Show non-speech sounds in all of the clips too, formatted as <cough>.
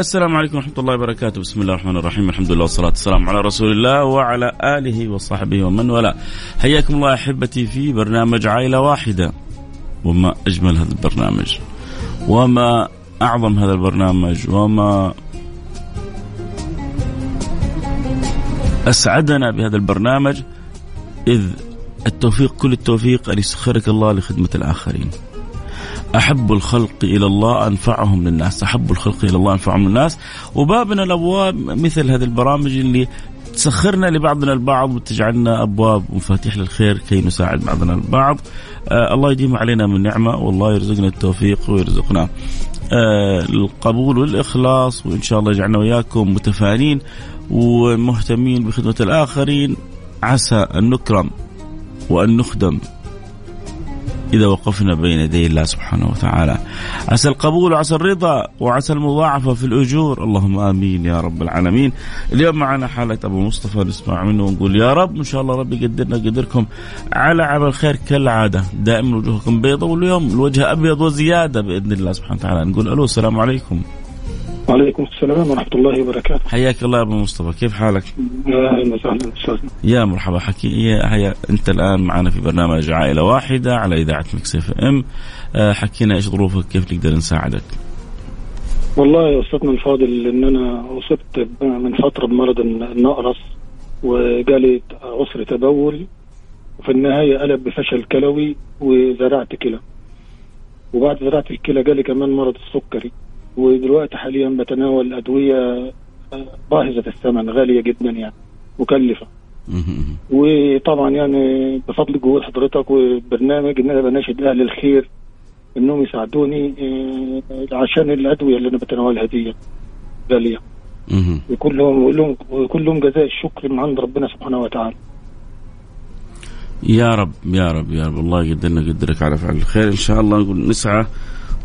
السلام عليكم ورحمة الله وبركاته. بسم الله الرحمن الرحيم. الحمد لله والصلاة والسلام على رسول الله وعلى آله وصحبه ومن والاه. حياكم الله أحبتي في برنامج عائلة واحدة. وما أجمل هذا البرنامج. وما أعظم هذا البرنامج. وما أسعدنا بهذا البرنامج. إذ التوفيق كل التوفيق. أن يسخرك الله لخدمة الآخرين. أحب الخلق إلى الله أنفعهم للناس. أحب الخلق إلى الله أنفعهم للناس. وبابنا الأبواب مثل هذه البرامج اللي تسخرنا لبعضنا البعض وتجعلنا أبواب ومفاتيح للخير كي نساعد بعضنا البعض. آه الله يديم علينا من نعمة والله يرزقنا التوفيق ويرزقنا آه القبول والإخلاص. وإن شاء الله يجعلنا واياكم متفانين ومهتمين بخدمة الآخرين. عسى أن نكرم وأن نخدم. إذا وقفنا بين يدي الله سبحانه وتعالى. عسى القبول وعسى الرضا وعسى المضاعفة في الأجور. اللهم آمين يا رب العالمين. اليوم معنا حالة أبو مصطفى نسمع منه ونقول يا رب إن شاء الله ربي يقدرنا يقدركم على عمل خير كالعادة. دائما وجوهكم بيضة واليوم الوجه أبيض وزيادة بإذن الله سبحانه وتعالى. نقول ألو السلام عليكم. وعليكم السلام ورحمة الله وبركاته. حياك الله يا أبو مصطفى. كيف حالك؟ أهلا وسهلا. أستاذنا يا مرحبا. حكي يا هيا أنت الآن معنا في برنامج عائلة واحدة على إذاعة Mix FM. آه، حكينا إيش ظروفك كيف نقدر نساعدك؟ والله يا أستاذنا الفاضل إن أنا أصبت من فترة بمرض النقرس وجالي عسر تبول وفي النهاية قلب بفشل كلوي وزرعت كلى. وبعد زراعة الكلى جالي كمان مرض السكري. ودلوقتي حاليا بتناول أدوية آه، باهظة الثمن غالية جدا يعني مكلفة. وطبعا يعني بفضل جهود حضرتك والبرنامج إن أنا بناشد أهل الخير إنهم يساعدوني آه، عشان الأدوية اللي أنا بتناولها دي غالية. وكلهم وكلهم وكلهم جزاء الشكر من عند ربنا سبحانه وتعالى. يا رب يا رب يا رب. الله يقدرنا يقدرك على فعل الخير. إن شاء الله نقول نسعى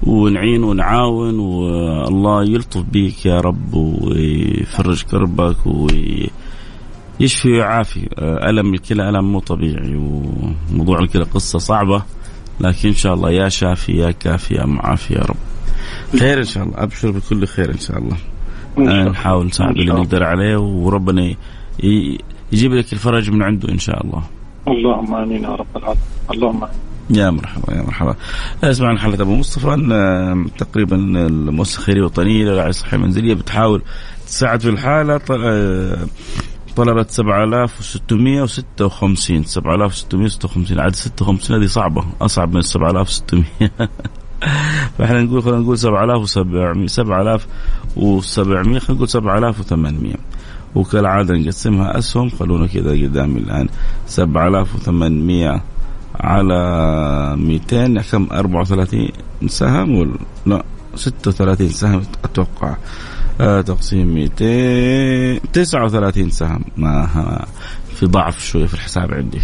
ونعين ونعاون والله يلطف بيك يا رب ويفرج كربك ويشفي ويعافي. ألم الكلى ألم مو طبيعي وموضوع الكلى قصة صعبة لكن إن شاء الله يا شافي يا كافي يا معافي يا رب. خير إن شاء الله أبشر بكل خير إن شاء الله. الله. نحاول نساعد اللي. نقدر عليه وربنا يجيب لك الفرج من عنده إن شاء الله. اللهم آمين يا رب العالمين. اللهم آمين. يا مرحبا يا مرحبا. أسمع عن حلقه أبو مصطفى أن تقريبا المؤسسة الخيرية الوطنيه للرعايه الصحيه المنزليه بتحاول تساعد في الحالة آه، طلبت 7656 7656 عدد 56 هذه صعبة أصعب من 7600 <laughs> فإحنا نقول خلينا نقول 7700 7700 خلينا نقول 7800 وكالعادة نقسمها أسهم خلونا كذا قدامي الآن 7800 على 200 كم 34 سهم ولا لا 36 سهم أتوقع. آه تقسيم 200 39 سهم. ما في ضعف شوية في الحساب عندي.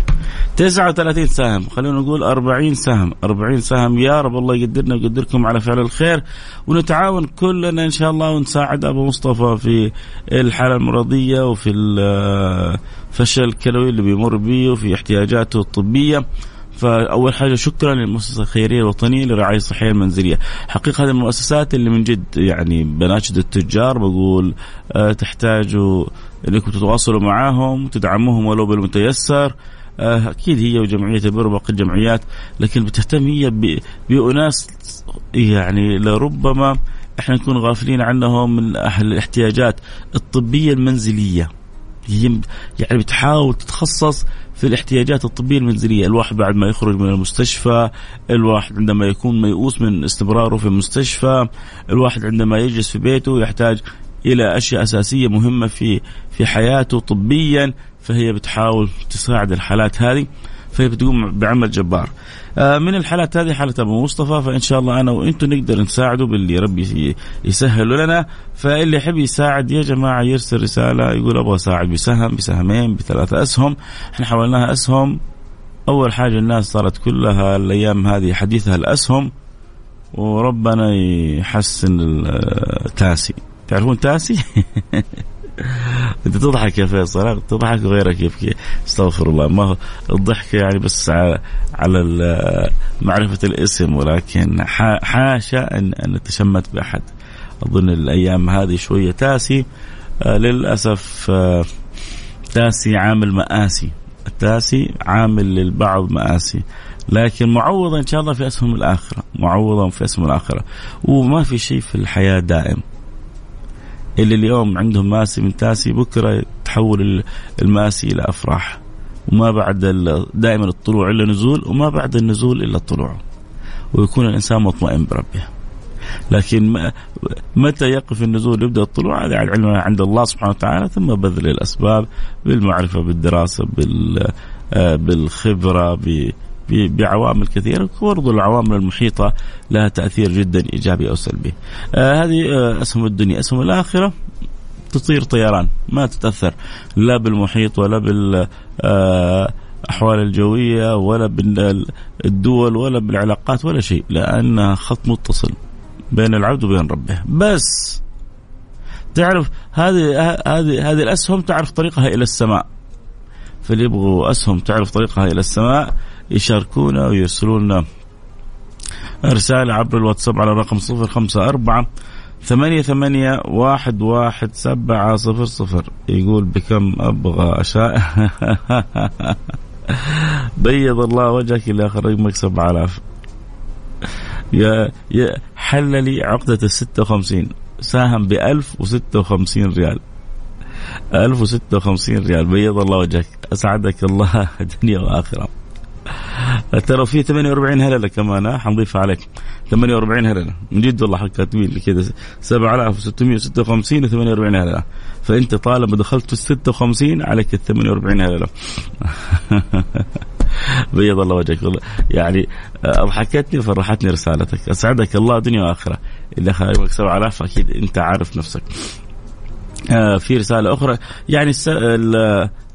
39 سهم خلينا نقول 40 سهم. 40 سهم يا رب الله يقدرنا ويقدركم على فعل الخير. ونتعاون كلنا إن شاء الله ونساعد أبو مصطفى في الحالة المرضية وفي الفشل الكلوي اللي بيمر به وفي احتياجاته الطبية. فأول حاجة شكرا للمؤسسة الخيرية الوطنية للرعايه الصحيه المنزلية، حقيقة هذه المؤسسات اللي من جد يعني بناشد التجار بقول آه تحتاجوا إنكم تتواصلوا معاهم تدعموهم ولو بالمتيسر. آه أكيد هي وجمعية البر وباقي الجمعيات لكن بتهتم هي بأناس يعني لربما إحنا نكون غافلين عنهم من أهل الاحتياجات الطبية المنزلية. يعني بتحاول تتخصص في الاحتياجات الطبية المنزلية، الواحد بعد ما يخرج من المستشفى، الواحد عندما يكون ميؤوس من استمراره في المستشفى، الواحد عندما يجلس في بيته يحتاج إلى أشياء أساسية مهمة في في حياته طبيا فهي بتحاول تساعد الحالات هذه. فهي بتقوم بعمل جبار. آه، من الحالات هذه حالة أبو مصطفى فإن شاء الله أنا وأنتم نقدر نساعده باللي ربي يسهل لنا. فاللي يحب يساعد يا جماعة يرسل رسالة يقول أبغى أساعد بسهم بسهمين بثلاثة أسهم. إحنا حولناها أسهم. أول حاجة الناس صارت كلها الأيام هذه حديثها الأسهم. وربنا يحسن التاسي تعرفون تاسي؟ <laughs> <laughs> انت تضحك يا فيصل تضحك غيرك يبكي. استغفر الله. ما هو الضحك يعني بس على معرفة الاسم ولكن حاشا ان نتشمت بأحد. أظن الأيام هذه شوية تاسي. آه، للأسف آه، تاسي عامل مآسي التاسي عامل للبعض مآسي. لكن معوضة إن شاء الله في أسهم الآخرة. معوضة في أسهم الآخرة. وما في شيء في الحياة دائم. اللي اليوم عندهم ماسي من تاسي بكرة تحول الماسي إلى أفراح. وما بعد دائما الطلوع إلا نزول وما بعد النزول إلا الطلوع. ويكون الإنسان مطمئن بربه. لكن متى يقف النزول يبدا الطلوع؟ هذا علم عند الله سبحانه وتعالى ثم بذل الأسباب بالمعرفة بالدراسة آه، بالخبرة بعوامل كثيرة وبرضه العوامل المحيطة لها تأثير جدا إيجابي أو سلبي. آه هذه آه أسهم الدنيا، أسهم الآخرة تطير طيران ما تتأثر لا بالمحيط ولا بال آه الجوية ولا بالدول ولا بالعلاقات ولا شيء لأنها خط متصل بين العبد وبين ربه. بس تعرف هذه هذه هذه الأسهم تعرف طريقها إلى السماء. فاللي يبغوا أسهم تعرف طريقها إلى السماء يشاركونا ويرسلوا لنا رسالة عبر الواتساب على الرقم صفر خمسة أربعة ثمانية ثمانية واحد واحد سبعة صفر صفر. يقول بكم أبغى أشاء. <laughs> بيض الله وجهك إلى آخر رقمك سبعة آلاف يا يا حل لي عقدة الستة وخمسين. ساهم بألف وستة وخمسين ريال. ألف وستة وخمسين ريال. بيض الله وجهك. أسعدك الله <laughs> دنيا وآخرة. ترى في 48 هللة كمان حنضيفها عليك. 48 هللة. من جد والله كاتبين لي كذا. 7656 و48 هللة. فأنت طالما دخلت ال 56 عليك ال 48 هللة. <laughs> بيض الله وجهك والله. يعني اضحكتني وفرحتني رسالتك. أسعدك الله دنيا وآخرة. اللي اخر 7000 أكيد أنت عارف نفسك. آه في رسالة أخرى. يعني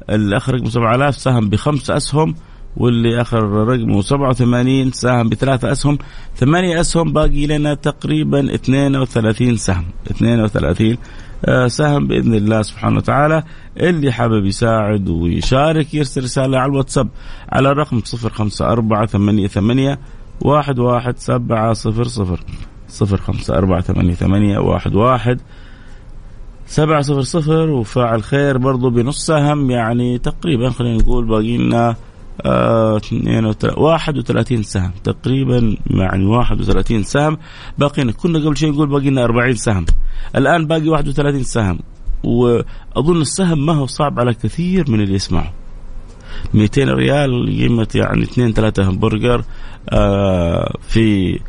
الأخ رقم 7000 ساهم بخمس أسهم. واللي آخر رقمه 87 ساهم بثلاثة أسهم. ثمانية أسهم باقي لنا تقريبا 32 سهم. 32 آه، سهم بإذن الله سبحانه وتعالى. اللي حابب يساعد ويشارك يرسل رسالة على الواتساب على الرقم 054 88 واحد واحد سبعة صفر صفر. صفر خمسة أربعة ثمانية ثمانية واحد واحد سبعة صفر صفر. وفاعل خير برضو بنص سهم يعني تقريبا خلينا نقول باقي لنا 31 سهم تقريبا يعني 31 سهم. باقينا كنا قبل شيء نقول باقي لنا 40 سهم. الآن باقي 31 سهم. وأظن السهم ما هو صعب على كثير من اللي يسمعوا 200 ريال قيمة يعني اثنين ثلاثة همبرجر آه في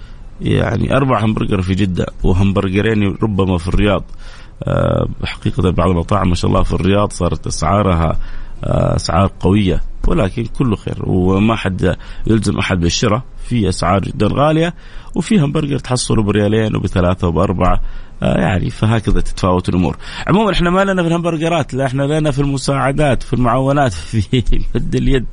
يعني أربع همبرجر في جدة وهمبرجرين ربما في الرياض. آه حقيقة بعض المطاعم ما شاء الله في الرياض صارت أسعارها آه أسعار قوية ولكن كله خير وما حد يلزم أحد بالشراء في أسعار جدا غالية وفي همبرجر تحصله بريالين وبثلاثة وبأربعة آه يعني فهكذا تتفاوت الأمور. عموما إحنا ما لنا في الهمبرجرات لا إحنا لنا في المساعدات في المعاونات <laughs> في يد اليد.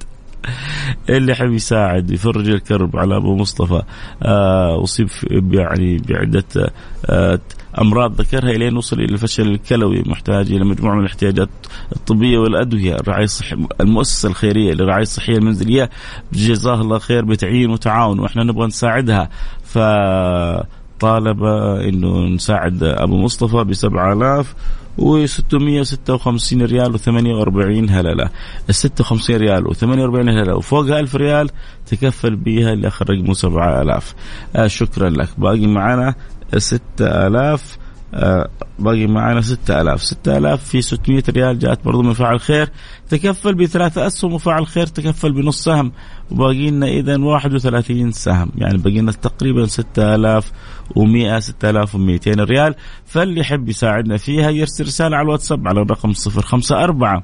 اللي يحب يساعد يفرج الكرب على أبو مصطفى آه اصيب يعني بعدة آه أمراض ذكرها إلين وصل إلى الفشل الكلوي محتاج إلى مجموعة من الاحتياجات الطبية والأدوية الرعاية الصحيه المؤسسة الخيرية للرعايه الصحيه المنزلية جزاه الله خير بتعيين وتعاون وإحنا نبغى نساعدها. ف طالب إنه نساعد أبو مصطفى ب 7000 و656 ريال و48 هللة. ال 56 ريال و48 هللة وفوقها 1000 ريال تكفل بها اللي اخر رقمه 7000 آه شكرا لك. باقي معنا 6000 آه باقي معنا 6000 6000 في 600 ريال جاءت برضو من فاعل خير. تكفل بثلاثة أسهم وفاعل خير تكفل بنص سهم. وباقي لنا إذا 31 سهم. يعني باقي لنا تقريبا 6100 6200 ريال. فاللي يحب يساعدنا فيها يرسل رسالة على الواتساب على الرقم 054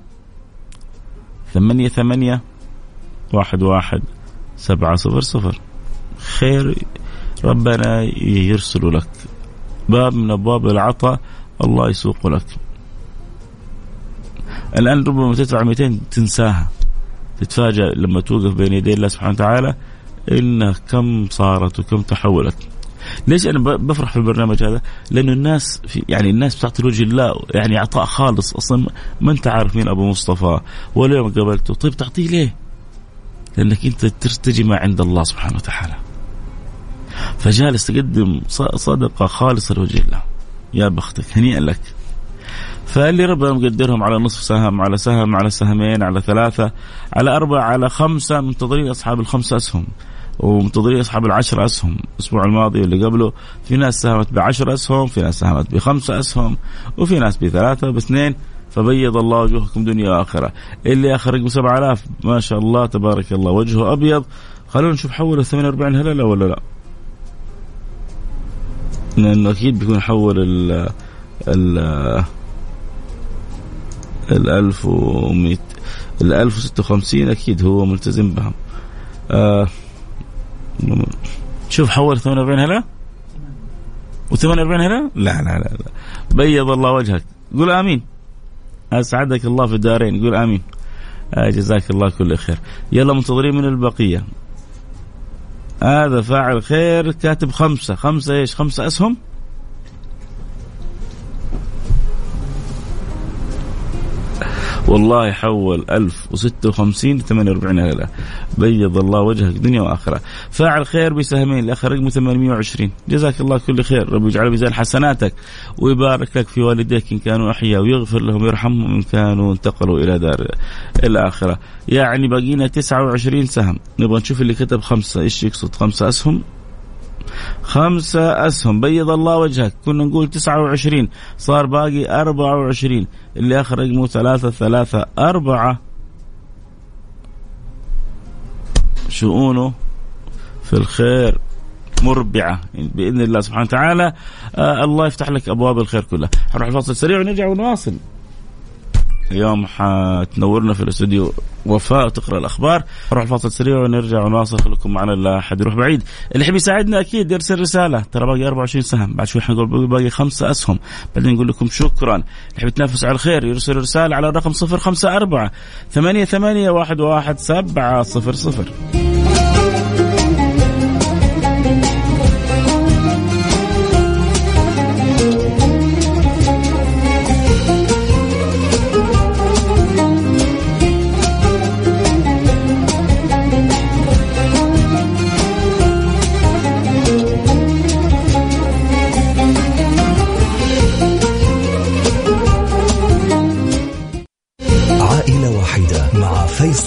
ثمانية ثمانية واحد واحد سبعة صفر صفر. خير ربنا يرسل لك باب من أبواب العطاء الله يسوق لك الآن ربما تدفع 200 تنساها تتفاجأ لما توقف بين يدي الله سبحانه وتعالى إن كم صارت وكم تحولت ليش أنا بفرح في البرنامج هذا؟ لأنه الناس في يعني الناس بتعطي لوجه الله يعني عطاء خالص أصلا ما أنت عارف مين أبو مصطفى ولا يوم قابلته، طيب تعطيه ليه؟ لأنك أنت ترتجي ما عند الله سبحانه وتعالى. فجالس تقدم صدقة خالصه لوجه الله. يا بختك هنيئا لك. فاللي ربنا مقدرهم على نصف سهم على سهم على سهمين على ثلاثة على أربعة على خمسة منتظرين أصحاب الخمسة أسهم ومنتظرين أصحاب العشر أسهم. الأسبوع الماضي واللي قبله في ناس ساهمت بعشر أسهم في ناس ساهمت بخمسه أسهم وفي ناس بثلاثة باثنين. فبيض الله وجوهكم دنيا وآخرة. اللي آخر رقم 7000 ما شاء الله تبارك الله وجهه أبيض. خلونا نشوف حول ال 48 هللة ولا لا؟ لأنه أكيد بيكون حول ال ال ال 1100 ال 1056 أكيد هو ملتزم بها آه شوف حول 48 هلا؟ و48 هلا؟ لا لا لا لا. بيض الله وجهك. قول آمين. أسعدك الله في الدارين. قول آمين. آه جزاك الله كل خير. يلا منتظرين من البقية. هذا فاعل خير كاتب خمسة. خمسة إيش؟ خمسة أسهم. والله حول 1056 ل 48 هلله بيض الله وجهك دنيا وآخرة. فاعل خير بسهمين الآخر رقم 820 جزاك الله كل خير. ربي يجعل ميزان حسناتك ويبارك لك في والديك إن كانوا أحياء ويغفر لهم ويرحمهم إن كانوا انتقلوا إلى دار الآخرة. يعني باقينا 29 سهم. نبغى نشوف اللي كتب خمسة. إيش يقصد؟ خمسة أسهم؟ خمسة أسهم. بيض الله وجهك. كنا نقول تسعة وعشرين. صار باقي أربعة وعشرين. اللي آخر رقمه ثلاثة ثلاثة أربعة. شؤونه في الخير مربعة. بإذن الله سبحانه وتعالى آه الله يفتح لك أبواب الخير كلها. نروح الفاصل سريع ونرجع ونواصل. اليوم حتنورنا في الاستوديو وفاء وتقرأ الأخبار. نروح الفاصل سريع ونرجع ونواصل. خليكم معنا لا أحد يروح بعيد. اللي يحب يساعدنا أكيد يرسل رسالة. ترى باقي 24 سهم. بعد شوي حنقول باقي خمسة أسهم. بعدين نقول لكم شكرا. اللي يحب يتنافس على الخير يرسل رسالة على الرقم 054 ثمانية ثمانية واحد واحد سبعة صفر صفر.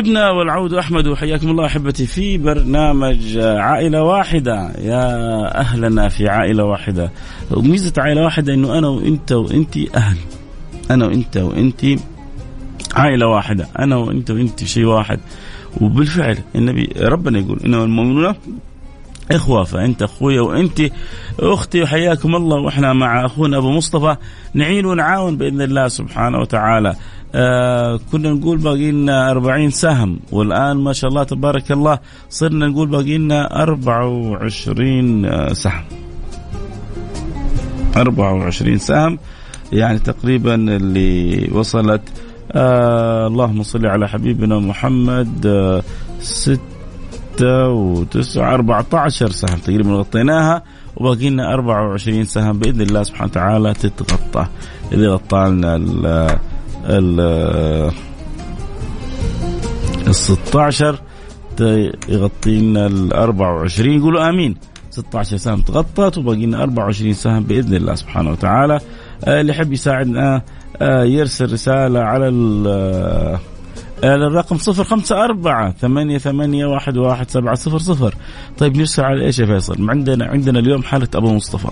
عدنا والعود أحمد. وحياكم الله أحبتي في برنامج عائلة واحدة. يا أهلنا في عائلة واحدة. وميزة عائلة واحدة إنه أنا وإنت وانت أهل. أنا وإنت وانت عائلة واحدة. أنا وإنت وانت شيء واحد. وبالفعل النبي ربنا يقول انما المؤمنون إخوة فأنت أخويا وأنت أختي. وحياكم الله. وإحنا مع أخونا أبو مصطفى. نعين ونعاون بإذن الله سبحانه وتعالى. آه كنا نقول باقي لنا 40 سهم والآن ما شاء الله تبارك الله صرنا نقول باقي لنا 24 آه، سهم. 24 سهم يعني تقريبا اللي وصلت آه اللهم صل على حبيبنا محمد آه ست وتسعة أربعة عشر سهم تقريبا غطيناها وباقي لنا 24 سهم بإذن الله سبحانه وتعالى تتغطى إذا غطى لنا ال ال 16 يغطي لنا ال 24 يقولوا آمين. 16 سهم تغطت وباقي لنا 24 سهم بإذن الله سبحانه وتعالى. آه، اللي يحب يساعدنا آه، يرسل رسالة على الرقم صفر خمسة أربعة ثمانية ثمانية واحد واحد سبعة صفر صفر. طيب نرسل على إيش يا فيصل؟ عندنا عندنا اليوم حالة أبو مصطفى.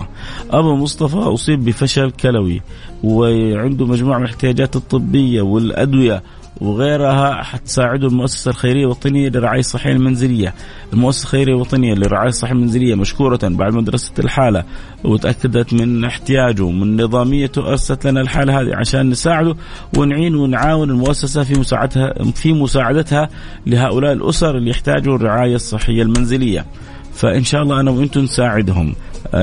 أبو مصطفى أصيب بفشل كلوي وعنده مجموعة من الاحتياجات الطبية والأدوية. وغيرها حتساعده المؤسسة الخيرية الوطنية للرعاية الصحية المنزلية. المؤسسة الخيرية الوطنية للرعاية الصحية المنزلية مشكورة بعد ما درست الحالة وتأكدت من احتياجه من نظاميته أرسلت لنا الحالة هذه عشان نساعده ونعين ونعاون المؤسسة في مساعدتها في مساعدتها لهؤلاء الأسر اللي يحتاجوا الرعاية الصحية المنزلية. فإن شاء الله أنا وأنتم نساعدهم.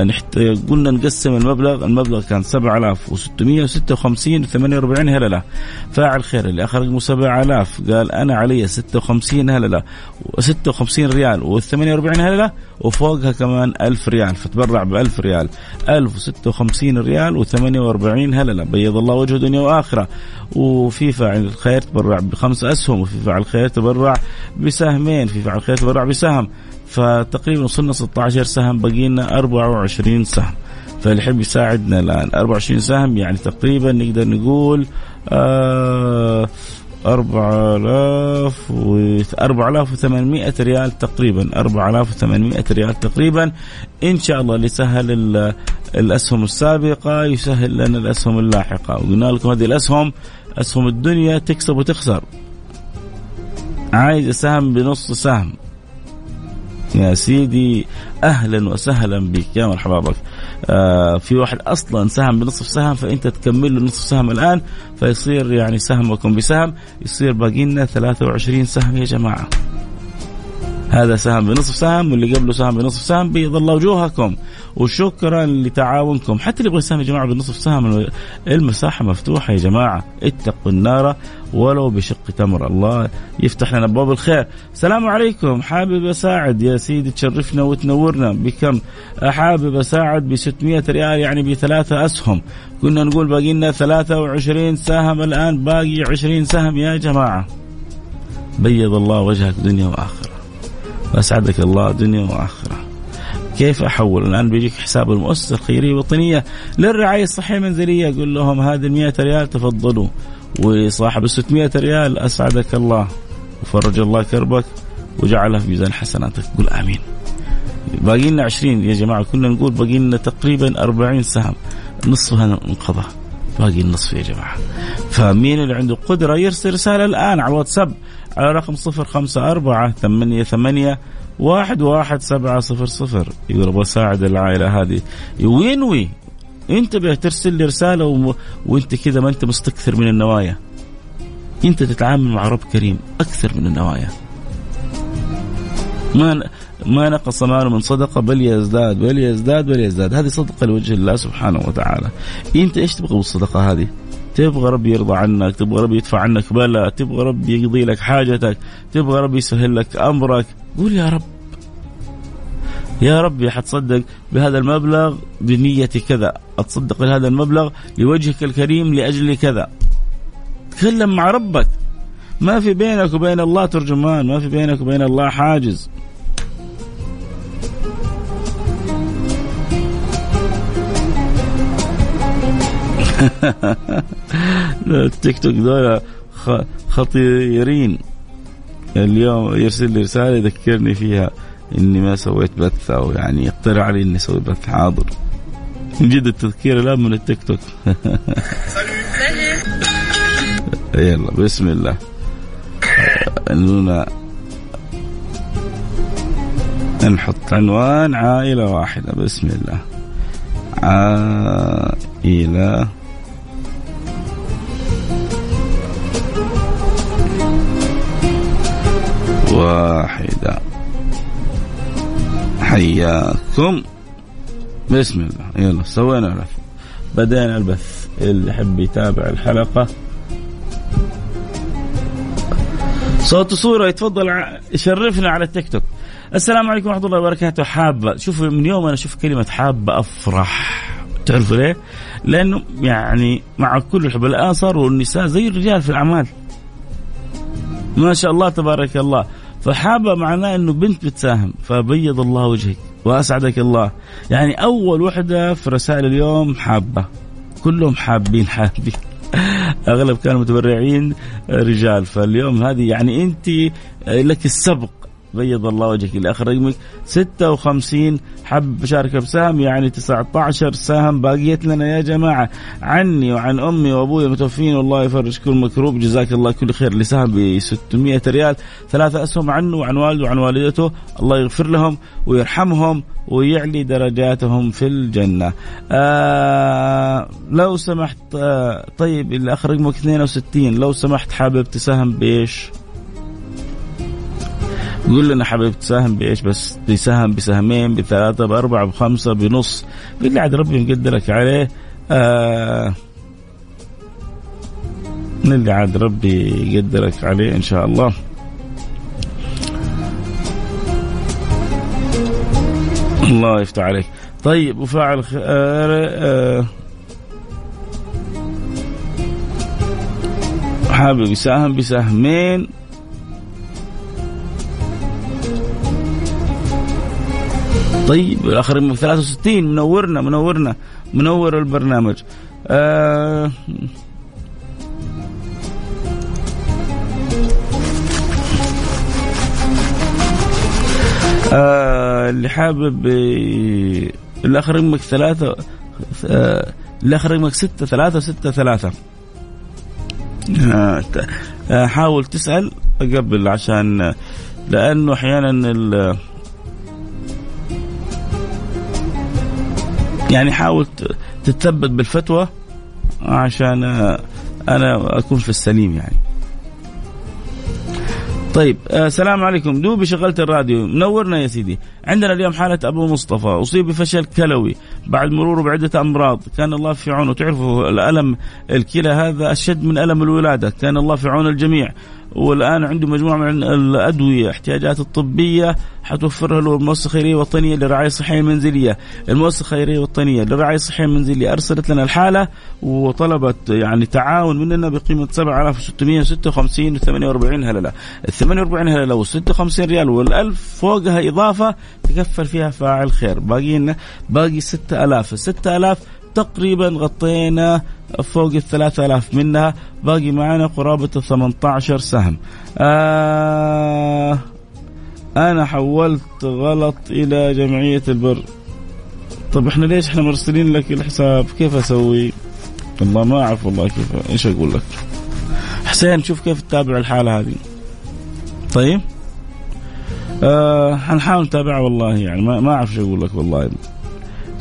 نحت... قلنا نقسم المبلغ المبلغ كان 7656 48 هللة فاعل خير اللي أخر رقمه 7000 قال أنا علي 56 هللة و56 ريال و48 هللة وفوقها كمان 1000 ريال فتبرع ب 1000 ريال 1056 ريال و48 هللة بيض الله وجهه دنيا وآخرة. وفي فاعل الخير تبرع بخمس أسهم. وفي فاعل الخير تبرع بسهمين. في فاعل الخير تبرع بسهم. فتقريبا وصلنا 16 سهم بقي لنا 24 سهم. فاللي يحب يساعدنا الآن 24 سهم يعني تقريبا نقدر نقول آه 4000 و 4800 ريال تقريبا 4800 ريال تقريبا. إن شاء الله اللي سهل الأسهم السابقة يسهل لنا الأسهم اللاحقة. وقلنا لكم هذه الأسهم أسهم الدنيا تكسب وتخسر. عايز سهم بنص سهم. يا سيدي. أهلا وسهلا بك. يا مرحبا بك. آه في واحد أصلا سهم بنصف سهم فأنت تكمل له نصف سهم الآن فيصير يعني سهمكم بسهم. يصير باقي لنا 23 سهم يا جماعة. هذا سهم بنصف سهم واللي قبله سهم بنصف سهم بيض الله وجوهكم. وشكرا لتعاونكم. حتى اللي يبغى يساهم يا جماعة بنصف سهم المساحة مفتوحة يا جماعة. اتقوا النار ولو بشق تمر الله يفتح لنا أبواب الخير. السلام عليكم. حابب أساعد يا سيدي تشرفنا وتنورنا. بكم؟ حابب أساعد ب 600 ريال يعني بثلاثة أسهم. كنا نقول باقي لنا 23 سهم الآن باقي 20 سهم يا جماعة. بيض الله وجهك دنيا وآخرة. واسعدك الله دنيا وآخرة. كيف أحول؟ الآن بيجيك حساب المؤسسة الخيرية الوطنيه للرعاية الصحية المنزلية. قول لهم هذه ال 100 ريال تفضلوا. وصاحب ال 600 ريال أسعدك الله. وفرج الله كربك وجعلها في ميزان حسناتك. قول آمين. باقي لنا 20 يا جماعة كنا نقول باقي لنا تقريبا 40 سهم. نصفها انقضى باقي النصف يا جماعة. فمين اللي عنده قدرة يرسل رسالة الآن على الواتساب؟ على رقم 054 ثمانية ثمانية واحد واحد سبعة صفر صفر. يقول أبغى أساعد العائلة هذه. وينوي انتبه ترسل لي رسالة و... وأنت كذا ما أنت مستكثر من النوايا. أنت تتعامل مع رب كريم أكثر من النوايا. ما ما نقص مال من صدقة بل يزداد بل يزداد بل يزداد. هذه صدقة لوجه الله سبحانه وتعالى. أنت إيش تبغى بالصدقة هذه؟ تبغى ربي يرضى عنك تبغى ربي يدفع عنك بلاء تبغى ربي يقضي لك حاجتك تبغى ربي يسهل لك أمرك. قول يا رب. يا ربي حتصدق بهذا المبلغ بنية كذا. أتصدق بهذا المبلغ لوجهك الكريم لأجل كذا. تكلم مع ربك. ما في بينك وبين الله ترجمان ما في بينك وبين الله حاجز. التيك توك دول خطيرين. اليوم يرسل لي رسالة يذكرني فيها إني ما سويت بث أو يعني يقترح علي إني أسوي بث حاضر. من جد التذكير الآن من التيك توك. <laughs> يلا بسم الله. إننا نحط عنوان عائلة واحدة. بسم الله. عائلة واحدة. حياكم. بسم الله. يلا سوينا البث بدينا البث. اللي يحب يتابع الحلقة. صوت وصورة. يتفضل يشرفنا على التيك توك. السلام عليكم ورحمة الله وبركاته. حابة. شوف من يوم أنا أشوف كلمة حابة أفرح. تعرفوا ليه؟ لأنه يعني مع كل الحب الآن صاروا النساء زي الرجال في الأعمال. ما شاء الله تبارك الله. فحابة معناه أنه بنت بتساهم فبيض الله وجهك وأسعدك الله. يعني أول وحدة في رسائل اليوم حابة كلهم حابين حابين. أغلب كانوا متبرعين رجال فاليوم هذه يعني أنت لك السبق. بيض الله وجهك اللي اخر رقمك 56 حب مشاركه بسهم يعني 19 سهم. باقيت لنا يا جماعة عني وعن أمي وأبوي المتوفين. والله يفرج كل مكروب. جزاك الله كل خير. اللي سهم ب 600 ريال. ثلاثة أسهم عنه وعن والده وعن والدته. الله يغفر لهم ويرحمهم ويعلي درجاتهم في الجنة. آه لو سمحت آه طيب آخر رقمك 62 لو سمحت حابب تساهم بإيش؟ قول لنا حبيب تساهم بإيش بس؟ بسهم بسهمين بثلاثة بأربعة بخمسة بنص. بالله عاد ربي مقدرك عليه. آه اللي عاد ربي يقدرك عليه إن شاء الله. الله يفتح عليك. طيب وفاعل خير آه حابب يساهم بسهمين. طيب الآخر من 63 منورنا منورنا منور البرنامج. آه آه اللي حابب آه، الآخر رقمك ثلاثة آه الآخر رقمك ستة ثلاثة ستة ثلاثة. آه, آه، حاول تسأل قبل عشان لأنه أحيانا يعني حاول تتثبت بالفتوى عشان أنا أكون في السليم يعني. طيب السلام آه عليكم. دوبي شغلت الراديو. منورنا يا سيدي. عندنا اليوم حالة أبو مصطفى. أصيب بفشل كلوي بعد مروره بعدة أمراض. كان الله في عونه. تعرفوا الألم الكلى هذا أشد من ألم الولادة. كان الله في عون الجميع. والآن عنده مجموعة من الأدوية احتياجات الطبية حتوفرها له المؤسسه الخيريه الوطنيه للرعايه الصحيه المنزليه، المؤسسه الخيريه الوطنيه للرعايه الصحيه المنزليه أرسلت لنا الحالة وطلبت يعني تعاون مننا بقيمة 7656 و48 هللة، ال 48 هللة وال 56 ريال وال 1000 فوقها إضافة تكفل فيها فاعل خير، باقي لنا باقي 6000، ال 6000 تقريبا غطينا فوق ال 3000 منها باقي معنا قرابة ال 18 سهم. آه أنا حولت غلط إلى جمعية البر. طب إحنا ليش إحنا مرسلين لك الحساب؟ كيف أسوي؟ والله ما أعرف والله كيف إيش أقول لك؟ حسين شوف كيف تتابع الحالة هذه. طيب؟ آه حنحاول نتابعها والله يعني ما ما أعرف إيش أقول لك والله.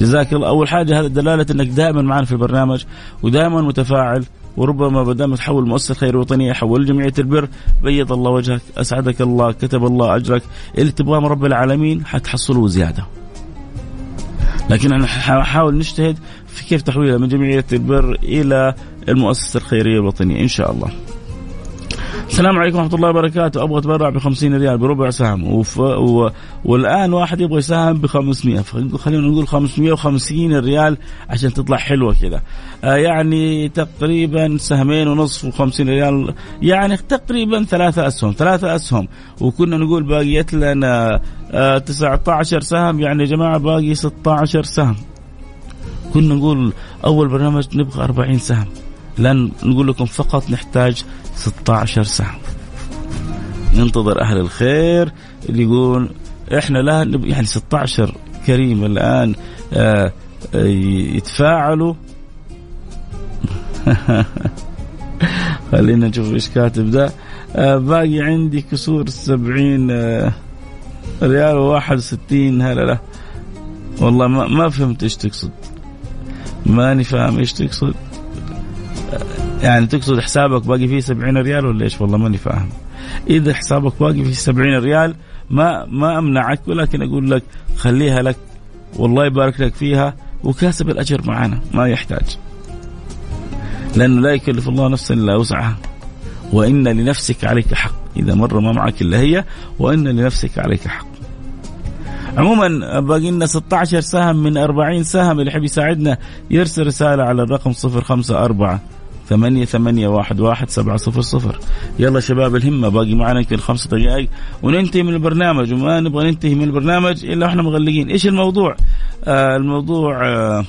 جزاك الله. أول حاجة هذا دلالة إنك دائما معنا في البرنامج ودائما متفاعل وربما ما دام تحول المؤسسه الخير الوطنيه حول جمعية البر بيض الله وجهك أسعدك الله كتب الله أجرك. اللي تبغاه من رب العالمين حتحصله زيادة. لكن أنا حاول نجتهد في كيف تحويلها من جمعية البر إلى المؤسسة الخيرية الوطنية إن شاء الله. السلام عليكم ورحمة الله وبركاته. أبغى أتبرع ب 50 ريال بربع سهم. وف... و... والآن واحد يبغى يساهم ب 500 خلينا نقول 550 ريال عشان تطلع حلوة كذا آه يعني تقريبا سهمين ونصف و50 ريال. يعني تقريبا ثلاثة أسهم. ثلاثة أسهم. وكنا نقول باقيت لنا آه 19 سهم. يعني يا جماعة باقي 16 سهم. كنا نقول أول برنامج نبغى 40 سهم. الان نقول لكم فقط نحتاج 16 سهم ننتظر أهل الخير اللي يقول إحنا لا يعني 16 كريم الآن آه، يتفاعلوا. <laughs> خلينا نشوف إيش كاتب ده. آه، باقي عندي كسور 70 آه، ريال و61 هلا لا والله ما, ما فهمت إيش تقصد. ماني فاهم إيش تقصد. يعني تقصد حسابك باقي فيه 70 ريال ولا إيش؟ والله ماني فاهم. إذا حسابك باقي فيه 70 ريال ما ما أمنعك ولكن أقول لك خليها لك والله يبارك لك فيها وكاسب الأجر معنا ما يحتاج. لأنه لا يكلف الله نفسا إلا وسعها. وإن لنفسك عليك حق. إذا مره ما معك إلا هي وإن لنفسك عليك حق. عموما باقي لنا 16 سهم من 40 سهم اللي يحب يساعدنا يرسل رسالة على الرقم 054 ثمانية ثمانية واحد واحد سبعة صفر صفر. يلا شباب الهمة باقي معنا يمكن خمسة دقائق وننتهي من البرنامج. وما نبغى ننتهي من البرنامج إلا إحنا مغلقين. إيش الموضوع؟ آه الموضوع آه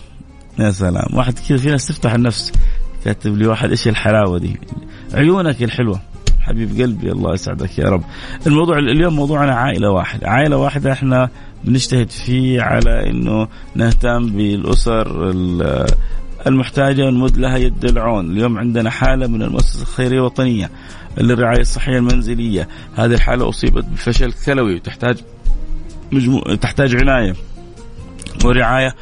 يا سلام. واحد كذا في ناس تفتح النفس. كاتب لي واحد إيش الحلاوة دي؟ عيونك الحلوة. حبيب قلبي الله يسعدك يا رب. الموضوع اليوم موضوعنا عائلة واحدة. عائلة واحدة إحنا بنجتهد فيه على إنه نهتم بالأسر المحتاجة ونمد لها يد العون، اليوم عندنا حالة من المؤسسة الخيرية الوطنية للرعاية الصحية المنزلية، هذه الحالة أصيبت بفشل كلوي وتحتاج مجمو... تحتاج عناية ورعاية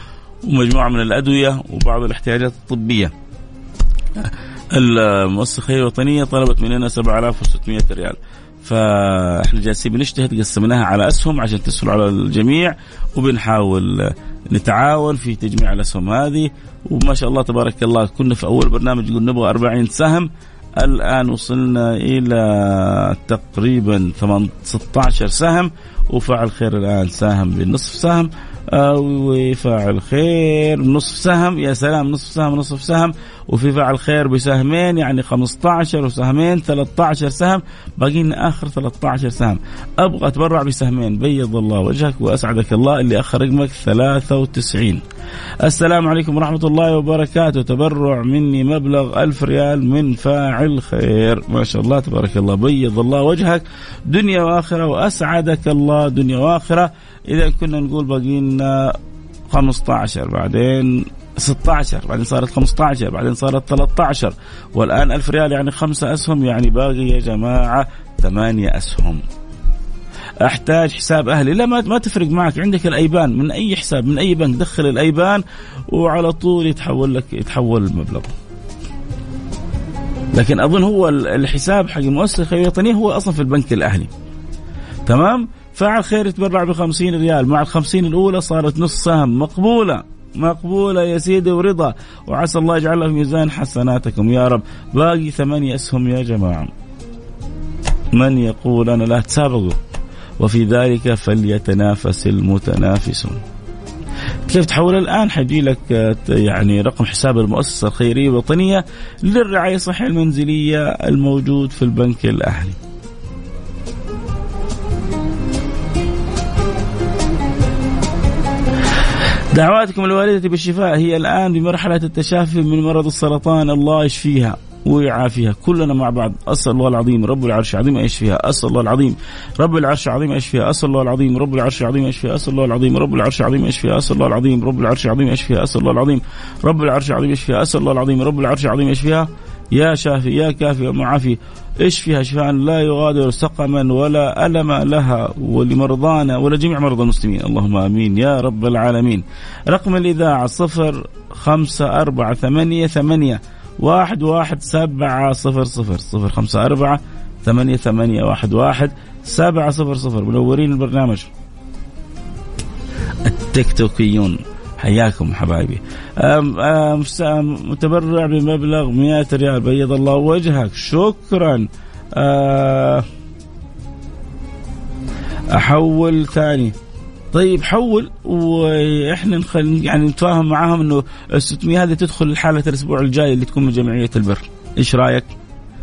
ومجموعة من الأدوية وبعض الاحتياجات الطبية. المؤسسة الخيرية الوطنية طلبت مننا 7600 ريال. فإحنا جالسين بنجتهد قسمناها على أسهم عشان تسهل على الجميع وبنحاول نتعاون في تجميع الأسهم هذه. وما شاء الله تبارك الله كنا في أول برنامج قلنا نبغى 40 سهم. الآن وصلنا إلى تقريبا 16 سهم. وفعل خير الآن ساهم بنصف سهم. وفاعل خير نصف سهم. يا سلام نصف سهم نصف سهم. وفي فاعل خير بسهمين يعني 15 وسهمين 13 سهم باقي لنا آخر 13 سهم. أبغى أتبرع بسهمين. بيض الله وجهك وأسعدك الله اللي آخر رقمك 93 السلام عليكم ورحمة الله وبركاته. تبرع مني مبلغ ألف ريال من فاعل خير. ما شاء الله تبارك الله. بيض الله وجهك. دنيا وآخرة وأسعدك الله. دنيا وآخرة. إذا كنا نقول باقي لنا 15 بعدين. 16 بعدين صارت 15 بعدين صارت 13 والآن 1000 ريال يعني خمسة أسهم يعني باقي يا جماعة ثمانية أسهم. أحتاج حساب أهلي. لا ما, ما تفرق معك. عندك الأيبان. من أي حساب؟ من أي بنك؟ دخل الأيبان وعلى طول يتحول لك يتحول المبلغ. لكن أظن هو الحساب حق المؤسسة الخيرية الوطنية هو أصلا في البنك الأهلي. تمام؟ فعل خير يتبرع ب 50 ريال. مع ال 50 الأولى صارت نص سهم مقبولة. مقبولة يا سيدي ورضا. وعسى الله يجعلها في ميزان حسناتكم يا رب. باقي ثمانية أسهم يا جماعة. من يقول أنا لا تسابقوا. وفي ذلك فليتنافس المتنافسون. كيف تحول الآن؟ حيجي لك يعني رقم حساب المؤسسة الخيرية الوطنية للرعاية الصحية المنزلية الموجود في البنك الأهلي. دعواتكم الواردة بالشفاء هي الآن بمرحلة التشافي من مرض السرطان الله يشفيها ويعافيها. كلنا مع بعض. أسأل الله العظيم. رب العرش العظيم يشفيها. أسأل الله العظيم. رب العرش العظيم يشفيها. أسأل الله العظيم. رب العرش العظيم يشفيها. أسأل الله العظيم. رب العرش العظيم يشفيها. أسأل الله العظيم. رب العرش العظيم يشفيها. أسأل الله العظيم. رب العرش العظيم يشفيها. أسأل الله العظيم. رب العرش العظيم يشفيها. يا شافي. يا كافي. يا معافي. اشفيها شفاء لا يغادر سقما ولا ألم لها ولمرضانا ولجميع مرضى المسلمين. اللهم آمين. يا رب العالمين. رقم الإذاعة صفر خمسة أربعة ثمانية ثمانية واحد واحد سبعة صفر صفر. صفر خمسة أربعة ثمانية ثمانية واحد واحد سبعة صفر صفر. منورين البرنامج. التيك توكيون حياكم حبايبي. متبرع بمبلغ 100 ريال بيض الله وجهك. شكرا. أحول ثاني. طيب حول وإحنا نخل يعني نتفاهم معاهم إنه ال 600 هذه تدخل لحالة الأسبوع الجاي اللي تكون من جمعية البر. إيش رأيك؟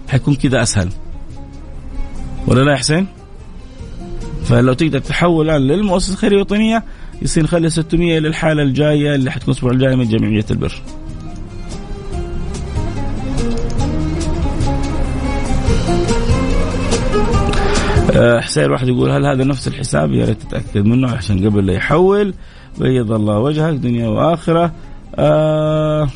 حيكون كذا أسهل. ولا لا يا حسين؟ فلو تقدر تحول الآن للمؤسسة الخيرية الوطنيه يصير نخلي 600 للحالة الجاية اللي حتكون الأسبوع الجاي من جمعيه البر. آه، حسين واحد يقول هل هذا نفس الحساب؟ يا ريت تتأكد منه عشان قبل لا يحول. بيض الله وجهك دنيا وآخرة. آه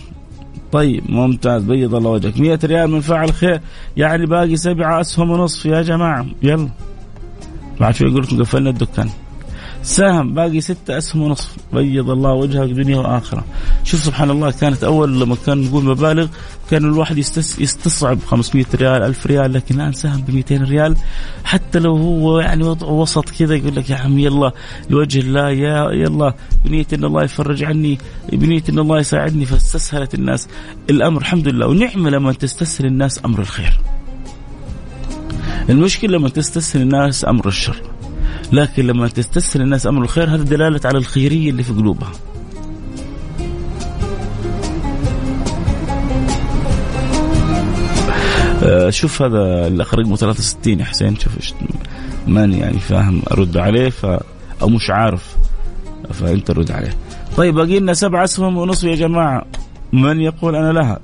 طيب ممتاز. بيض الله وجهك. 100 ريال من فاعل خير. يعني باقي سبعة أسهم ونصف. يا جماعة يلا. بعد شوي يقول لكم قفلنا الدكان. سهم باقي ستة أسهم ونصف. بيض الله وجهك دنيا وآخرة. شوف سبحان الله كانت أول لما كان نقول مبالغ كان الواحد يستس يستصعب 500 ريال 1000 ريال لكن الآن سهم ب 200 ريال. حتى لو هو يعني وضعه وسط كذا يقول لك يا عم يلا لوجه الله يا يلا بنية أن الله يفرج عني بنية أن الله يساعدني فاستسهلت الناس الأمر. الحمد لله. ونعمة لما تستسهل الناس أمر الخير. المشكلة لما تستسهل الناس أمر الشر. لكن لما تستسهل الناس أمر الخير هذا دلالة على الخيرية اللي في قلوبها. آه، شوف هذا الاخ رقمه 63 يا حسين شوف ماني يعني فاهم أرد عليه ف أو مش عارف فأنت رد عليه. طيب باقي لنا سبع أسهم ونصف يا جماعة من يقول أنا لها؟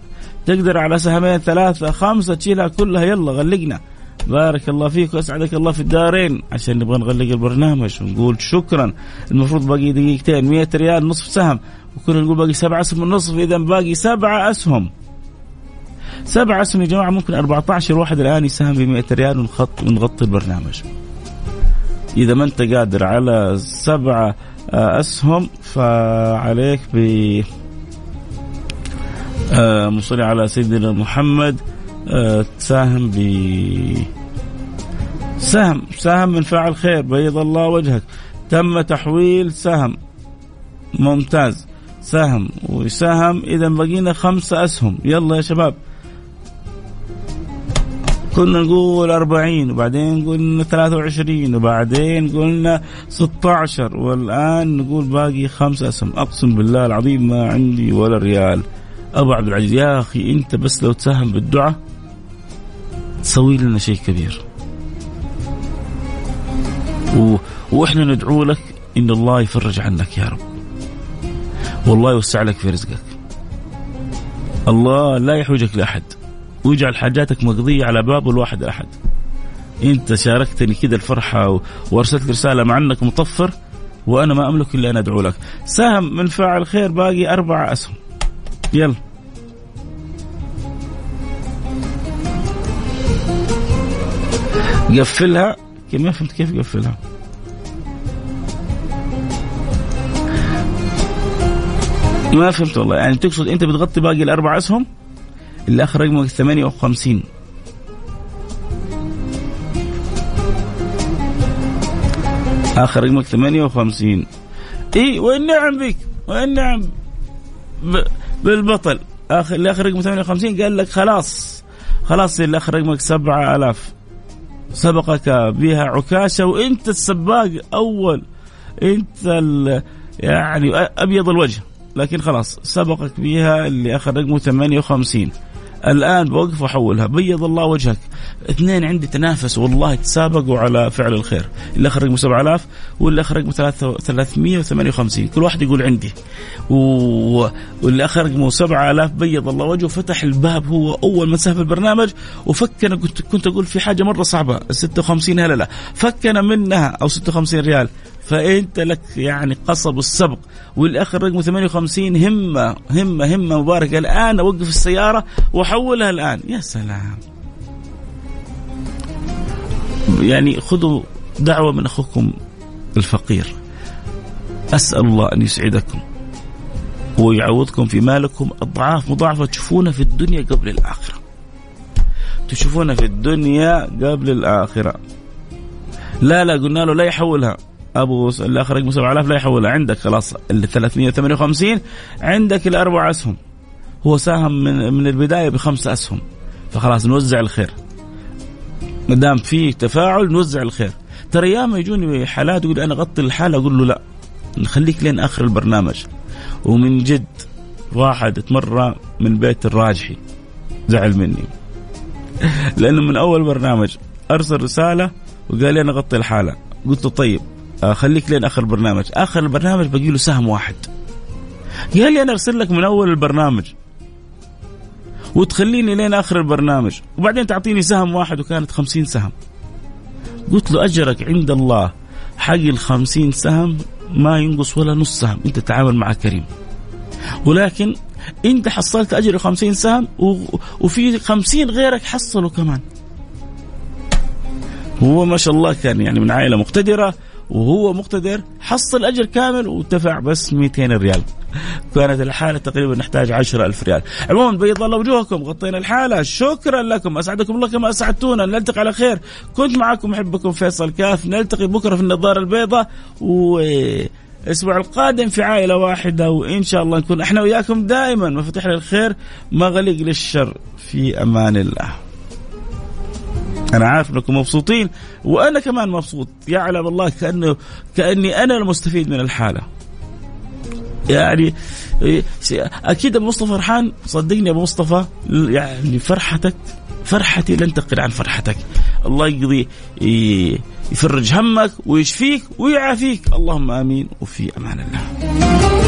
تقدر على سهمين ثلاثة خمسة تشيلها كلها يلا غلقنا. بارك الله فيك وأسعدك الله في الدارين. عشان نبغى نغلق البرنامج ونقول شكرا. المفروض باقي دقيقتين 100 ريال نصف سهم. وكنا نقول باقي سبعة أسهم ونصف اذا باقي سبعة أسهم. سبعة أسهم يا جماعة ممكن 14 واحد الآن يساهم ب 100 ريال ونخط ونغطي البرنامج. إذا ما أنت قادر على سبعة آه، أسهم فعليك ب آه، مصلي على سيدنا محمد. تساهم ب سهم سهم من فاعل خير بيض الله وجهك. تم تحويل سهم. ممتاز. سهم وسهم إذا بقينا خمسة أسهم. يلا يا شباب. كنا نقول 40 وبعدين قلنا 23 وبعدين قلنا 16 والآن نقول باقي خمسة أسهم. أقسم بالله العظيم ما عندي ولا ريال. أبو عبد العزيز يا أخي أنت بس لو تساهم بالدعاء تسوي لنا شيء كبير. و... وإحنا ندعو لك إن الله يفرج عنك يا رب. والله يوسع لك في رزقك. الله لا يحوجك لأحد. ويجعل حاجاتك مقضية على باب الواحد احد أنت شاركتني كده الفرحة وأرسلت رسالة مع أنك مطفر وأنا ما أملك إلا أن أدعو لك. سهم من فاعل خير باقي أربع أسهم. يلا. قفلها. ما فهمت كيف قفلها؟ ما فهمت والله. يعني تقصد أنت بتغطي باقي الأربع أسهم؟ اللي آخر رقمك 58 آخر رقمك 58 اي والنعم بك والنعم بالبطل. اخر اللي آخر رقم 58 قال لك خلاص. خلاص اللي آخر رقمك 7000 سبقك بها عكاشة وإنت السباق أول إنت يعني أبيض الوجه. لكن خلاص سبقك بها اللي اخذ رقمه 58 الآن بوقف واحولها بيض الله وجهك. اثنين عندي تنافسوا والله تسابقوا على فعل الخير. اللي أخر رقمه 7000 واللي أخر رقمه 358 كل واحد يقول عندي. و... واللي أخر رقمه 7000 بيض الله وجهه فتح الباب هو أول من سهم البرنامج. وفكنا كنت كنت أقول في حاجة مرة صعبة. 56 هلا لا. فكنا منها أو 56 ريال. فإنت لك يعني قصب السبق. والآخر رقم 58 همة همة همة مباركة. الآن أوقف السيارة وأحولها الآن. يا سلام. يعني خذوا دعوة من أخوكم الفقير. أسأل الله أن يسعدكم ويعوضكم في مالكم أضعاف مضاعفة تشوفونها في الدنيا قبل الآخرة. تشوفونها في الدنيا قبل الآخرة. لا لا قلنا له لا يحولها. أبو الآخر رقم 7000 لا يحولها عندك خلاص ال 358 عندك الأربع أسهم. هو ساهم من من البداية بخمس أسهم. فخلاص نوزع الخير. ما دام في تفاعل نوزع الخير. ترى ياما يجوني حالات يقول أنا أغطي الحالة أقول له لا. نخليك لين آخر البرنامج. ومن جد واحد اتمرى من بيت الراجحي. زعل مني. <laughs> لأنه من أول برنامج أرسل رسالة وقال لي أنا أغطي الحالة. قلت له طيب. خليك لين آخر البرنامج آخر البرنامج باقي له سهم واحد. قال لي أنا أرسل لك من أول البرنامج وتخليني لين آخر البرنامج. وبعدين تعطيني سهم واحد وكانت خمسين سهم. قلت له أجرك عند الله. حق الخمسين سهم ما ينقص ولا نص سهم. أنت تتعامل مع كريم. ولكن أنت حصلت أجر خمسين سهم وفي خمسين غيرك حصلوا كمان. هو ما شاء الله كان يعني من عائلة مقتدرة. وهو مقتدر حصل أجر كامل ودفع بس 200 ريال. كانت الحالة تقريبا نحتاج 10000 ريال. عموما بيض الله وجوهكم غطينا الحالة. شكرا لكم. أسعدكم الله كما أسعدتونا. نلتقي على خير. كنت معكم محبكم فيصل كاف. نلتقي بكرة في النظارة البيضاء. و الأسبوع القادم في عائلة واحدة. وإن شاء الله نكون إحنا وياكم دائما. مفاتيح للخير مغلق للشر. في أمان الله. أنا عارف أنكم مبسوطين وأنا كمان مبسوط. يعلم الله كانه كأني أنا المستفيد من الحالة. يعني أكيد أبو مصطفى فرحان صدقني أبو مصطفى يعني فرحتك فرحتي لن تقل عن فرحتك. الله يقضي يفرج همك ويشفيك ويعافيك. اللهم آمين. وفي أمان الله.